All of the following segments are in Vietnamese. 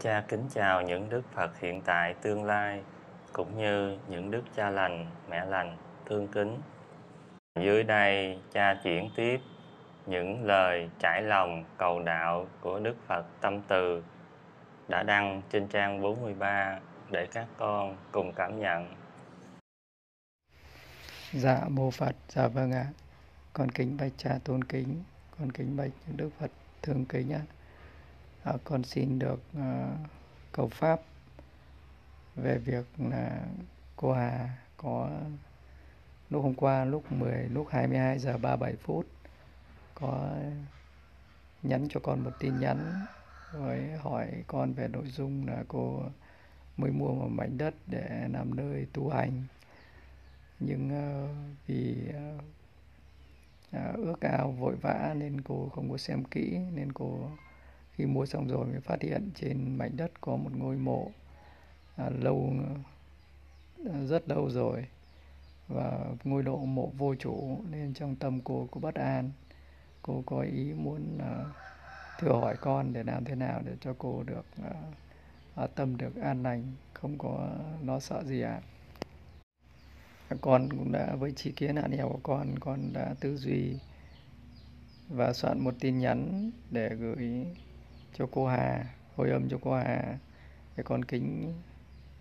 Cha kính chào những đức Phật hiện tại tương lai cũng như những đức cha lành, mẹ lành thương kính. Dưới đây cha chuyển tiếp những lời trải lòng cầu đạo của Đức Phật Tâm Từ đã đăng trên trang 43 để các con cùng cảm nhận. Dạ mô Phật, dạ vâng ạ. Con kính bạch cha tôn kính, con kính bạch những Đức Phật thương kính ạ. À, con xin được à, cầu pháp về việc là cô Hà có lúc hôm qua lúc 10 lúc 22 giờ 37 phút có nhắn cho con một tin nhắn với hỏi con về nội dung là cô mới mua một mảnh đất để làm nơi tu hành. Nhưng uh, vì uh, uh, ước ao vội vã nên cô không có xem kỹ nên cô khi mua xong rồi mới phát hiện trên mảnh đất có một ngôi mộ à, lâu à, rất lâu rồi và ngôi độ mộ vô chủ nên trong tâm cô có bất an cô có ý muốn uh, thử hỏi con để làm thế nào để cho cô được uh, tâm được an lành không có lo sợ gì ạ à. con cũng đã với trí kiến hạn hẹp của con con đã tư duy và soạn một tin nhắn để gửi cho cô Hà hồi âm cho cô Hà. Để con kính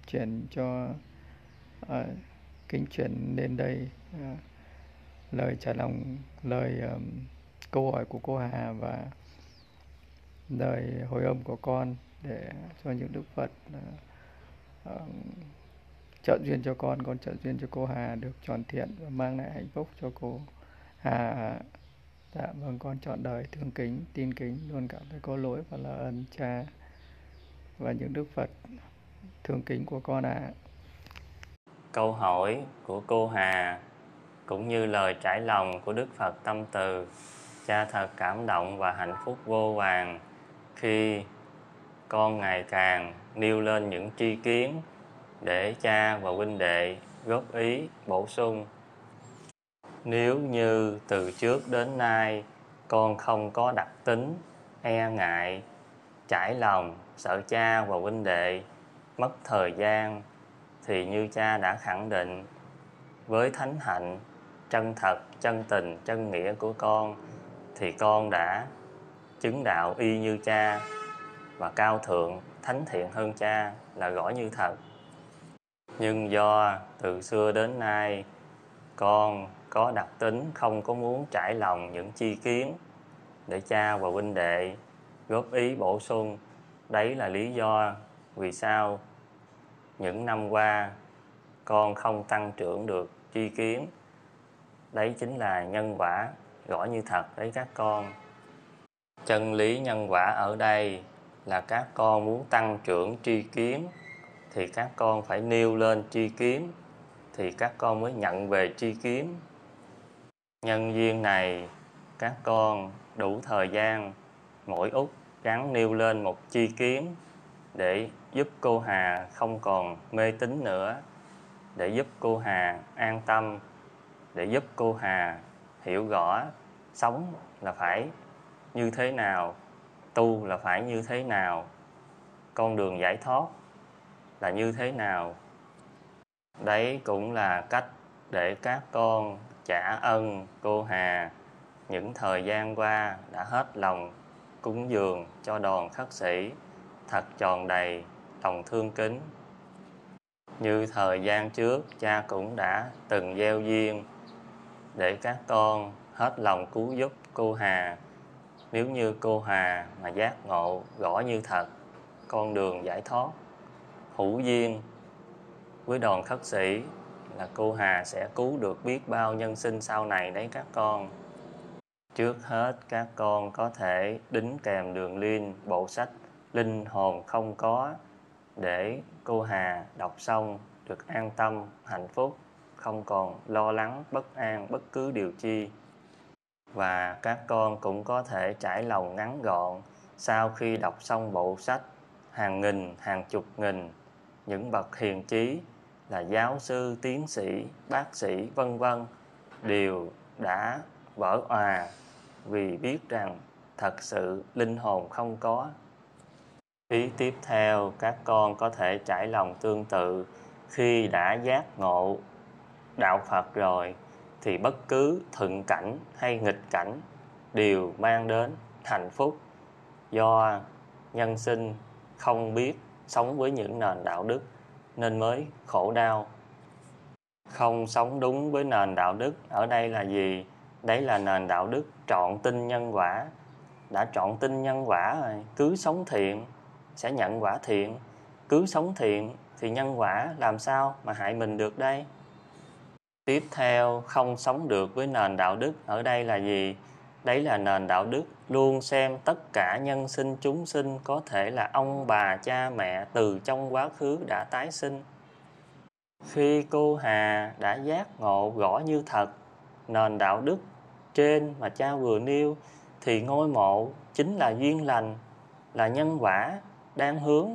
chuyển cho uh, kính chuyển lên đây uh, lời trả lòng lời um, câu hỏi của cô Hà và lời hồi âm của con để cho những đức Phật uh, uh, trợ duyên cho con con trợ duyên cho cô Hà được tròn thiện và mang lại hạnh phúc cho cô Hà dạ vâng con chọn đời, thương kính, tin kính, luôn cảm thấy có lỗi và là ơn cha và những đức Phật thương kính của con ạ à. câu hỏi của cô Hà cũng như lời trải lòng của Đức Phật tâm từ, cha thật cảm động và hạnh phúc vô vàng khi con ngày càng nêu lên những tri kiến để cha và huynh đệ góp ý bổ sung nếu như từ trước đến nay con không có đặc tính e ngại, trải lòng, sợ cha và huynh đệ, mất thời gian, thì như cha đã khẳng định, với thánh hạnh, chân thật, chân tình, chân nghĩa của con, thì con đã chứng đạo y như cha và cao thượng, thánh thiện hơn cha là gõ như thật. Nhưng do từ xưa đến nay con có đặc tính không có muốn trải lòng những chi kiến để cha và huynh đệ góp ý bổ sung. Đấy là lý do vì sao những năm qua con không tăng trưởng được chi kiến. Đấy chính là nhân quả rõ như thật đấy các con. Chân lý nhân quả ở đây là các con muốn tăng trưởng tri kiến thì các con phải nêu lên tri kiến thì các con mới nhận về tri kiến. Nhân duyên này, các con đủ thời gian, mỗi út gắn nêu lên một chi kiến để giúp cô Hà không còn mê tín nữa, để giúp cô Hà an tâm, để giúp cô Hà hiểu rõ sống là phải như thế nào, tu là phải như thế nào, con đường giải thoát là như thế nào đấy cũng là cách để các con trả ân cô Hà. Những thời gian qua đã hết lòng cúng dường cho đoàn khất sĩ, thật tròn đầy lòng thương kính. Như thời gian trước, cha cũng đã từng gieo duyên để các con hết lòng cứu giúp cô Hà. Nếu như cô Hà mà giác ngộ rõ như thật, con đường giải thoát, hữu duyên với đoàn khất sĩ là cô Hà sẽ cứu được biết bao nhân sinh sau này đấy các con. Trước hết, các con có thể đính kèm đường liên bộ sách linh hồn không có để cô Hà đọc xong, được an tâm, hạnh phúc, không còn lo lắng, bất an, bất cứ điều chi. Và các con cũng có thể trải lòng ngắn gọn sau khi đọc xong bộ sách hàng nghìn, hàng chục nghìn, những bậc hiền trí là giáo sư tiến sĩ bác sĩ vân vân đều đã vỡ òa vì biết rằng thật sự linh hồn không có. Ý tiếp theo, các con có thể trải lòng tương tự. Khi đã giác ngộ đạo Phật rồi thì bất cứ thuận cảnh hay nghịch cảnh đều mang đến hạnh phúc. Do nhân sinh không biết sống với những nền đạo đức nên mới khổ đau. Không sống đúng với nền đạo đức, ở đây là gì? Đấy là nền đạo đức trọn tin nhân quả. Đã trọn tin nhân quả rồi, cứ sống thiện sẽ nhận quả thiện. Cứ sống thiện thì nhân quả làm sao mà hại mình được đây? Tiếp theo, không sống được với nền đạo đức, ở đây là gì? Đấy là nền đạo đức, luôn xem tất cả nhân sinh chúng sinh có thể là ông bà, cha, mẹ từ trong quá khứ đã tái sinh. Khi cô hà đã giác ngộ rõ như thật. Nền đạo đức trên mà cha vừa nêu thì ngôi mộ chính là duyên lành, là nhân quả đang hướng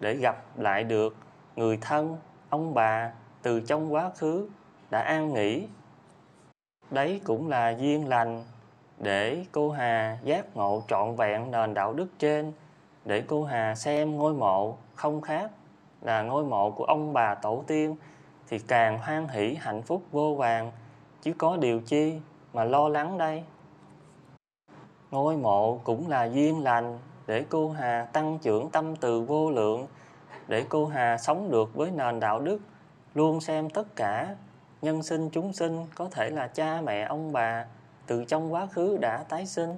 để gặp lại được người thân, ông bà từ trong quá khứ đã an nghỉ. Đấy cũng là duyên lành để cô Hà giác ngộ trọn vẹn nền đạo đức trên, để cô Hà xem ngôi mộ không khác là ngôi mộ của ông bà tổ tiên, thì càng hoan hỷ hạnh phúc vô vàng. Chứ có điều chi mà lo lắng đây? Ngôi mộ cũng là duyên lành để cô Hà tăng trưởng tâm từ vô lượng, để cô Hà sống được với nền đạo đức, luôn xem tất cả. Nhân sinh chúng sinh có thể là cha mẹ ông bà từ trong quá khứ đã tái sinh.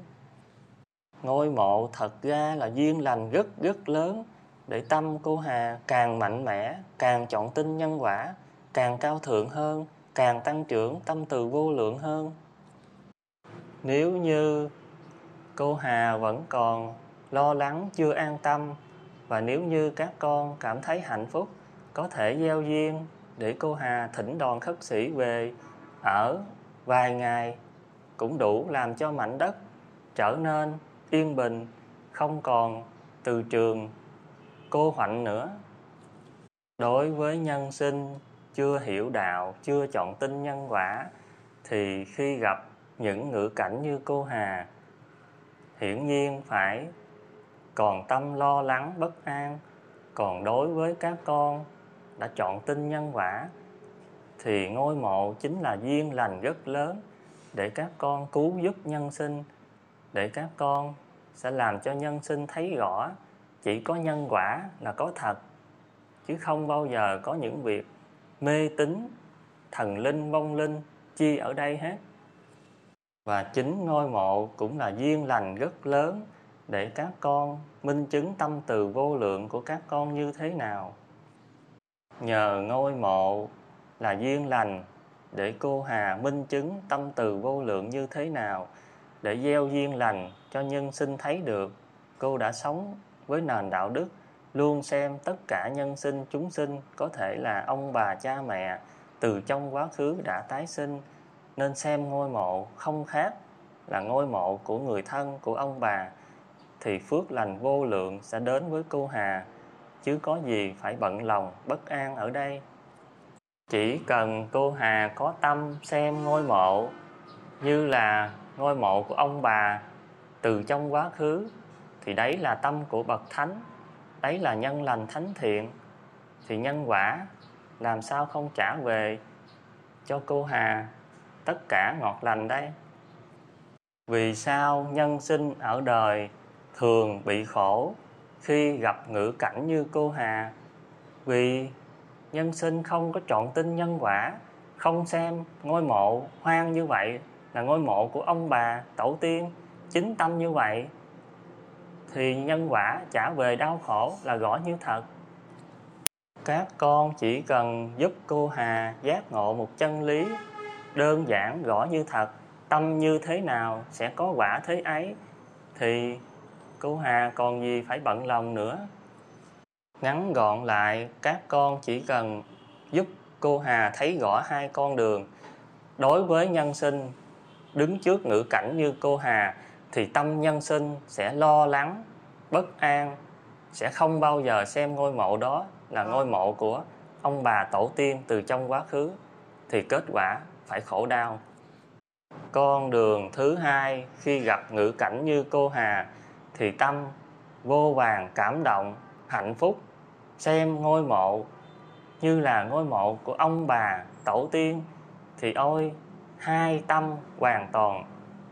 Ngôi mộ thật ra là duyên lành rất rất lớn, để tâm cô Hà càng mạnh mẽ, càng chọn tin nhân quả, càng cao thượng hơn, càng tăng trưởng tâm từ vô lượng hơn. Nếu như cô Hà vẫn còn lo lắng, chưa an tâm, và nếu như các con cảm thấy hạnh phúc, có thể gieo duyên để cô Hà thỉnh đoàn khất sĩ về ở vài ngày cũng đủ làm cho mảnh đất trở nên yên bình, không còn từ trường, cô hoạnh nữa. Đối với nhân sinh chưa hiểu đạo, chưa chọn tin nhân quả, thì khi gặp những ngữ cảnh như cô hà, hiển nhiên phải còn tâm lo lắng, bất an. Còn đối với các con đã chọn tin nhân quả, thì ngôi mộ chính là duyên lành rất lớn để các con cứu giúp nhân sinh, để các con sẽ làm cho nhân sinh thấy rõ chỉ có nhân quả là có thật, chứ không bao giờ có những việc mê tín, thần linh, vong linh chi ở đây hết. Và chính ngôi mộ cũng là duyên lành rất lớn để các con minh chứng tâm từ vô lượng của các con như thế nào. Nhờ ngôi mộ là duyên lành để cô Hà minh chứng tâm từ vô lượng như thế nào, để gieo duyên lành cho nhân sinh thấy được. Cô đã sống với nền đạo đức, luôn xem tất cả nhân sinh chúng sinh có thể là ông bà cha mẹ từ trong quá khứ đã tái sinh. Nên xem ngôi mộ không khác là ngôi mộ của người thân của ông bà, thì phước lành vô lượng sẽ đến với cô Hà. Chứ có gì phải bận lòng, bất an ở đây chỉ cần cô Hà có tâm xem ngôi mộ như là ngôi mộ của ông bà từ trong quá khứ, thì đấy là tâm của bậc thánh, đấy là nhân lành thánh thiện. Thì nhân quả làm sao không trả về cho cô Hà tất cả ngọt lành đây? Vì sao nhân sinh ở đời thường bị khổ khi gặp ngữ cảnh như cô Hà? Vì nhân sinh không có chọn tin nhân quả, không xem ngôi mộ hoang như vậy là ngôi mộ của ông bà tổ tiên, chính tâm như vậy, thì nhân quả trả về đau khổ là rõ như thật. Các con chỉ cần giúp cô Hà giác ngộ một chân lý đơn giản rõ như thật, tâm như thế nào sẽ có quả thế ấy, thì cô Hà còn gì phải bận lòng nữa ngắn gọn lại, các con chỉ cần giúp cô Hà thấy rõ hai con đường. Đối với nhân sinh, đứng trước ngữ cảnh như cô Hà thì tâm nhân sinh sẽ lo lắng, bất an, sẽ không bao giờ xem ngôi mộ đó là ngôi mộ của ông bà tổ tiên từ trong quá khứ, thì kết quả phải khổ đau. Con đường thứ hai, khi gặp ngữ cảnh như cô Hà thì tâm vô vàng cảm động, hạnh phúc xem ngôi mộ như là ngôi mộ của ông bà tổ tiên, thì ôi, hai tâm hoàn toàn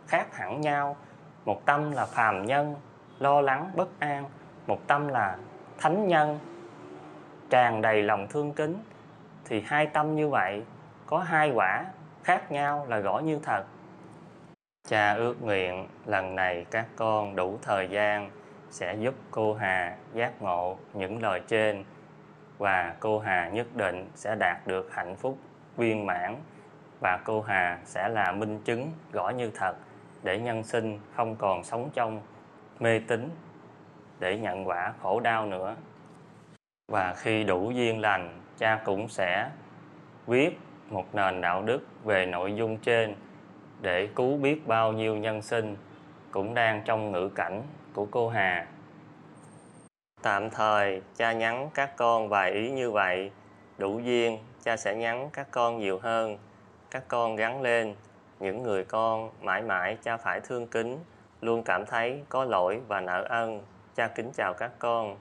khác hẳn nhau. Một tâm là phàm nhân, lo lắng bất an. Một tâm là thánh nhân, tràn đầy lòng thương kính. Thì hai tâm như vậy, có hai quả khác nhau là rõ như thật. Cha ước nguyện lần này các con đủ thời gian sẽ giúp cô hà giác ngộ những lời trên và cô hà nhất định sẽ đạt được hạnh phúc viên mãn và cô hà sẽ là minh chứng rõ như thật để nhân sinh không còn sống trong mê tín để nhận quả khổ đau nữa. Và khi đủ duyên lành, cha cũng sẽ viết một nền đạo đức về nội dung trên để cứu biết bao nhiêu nhân sinh cũng đang trong ngữ cảnh của cô Hà. Tạm thời cha nhắn các con vài ý như vậy, đủ duyên cha sẽ nhắn các con nhiều hơn. Các con gắn lên, những người con mãi mãi cha phải thương kính, luôn cảm thấy có lỗi và nợ ân. Cha kính chào các con.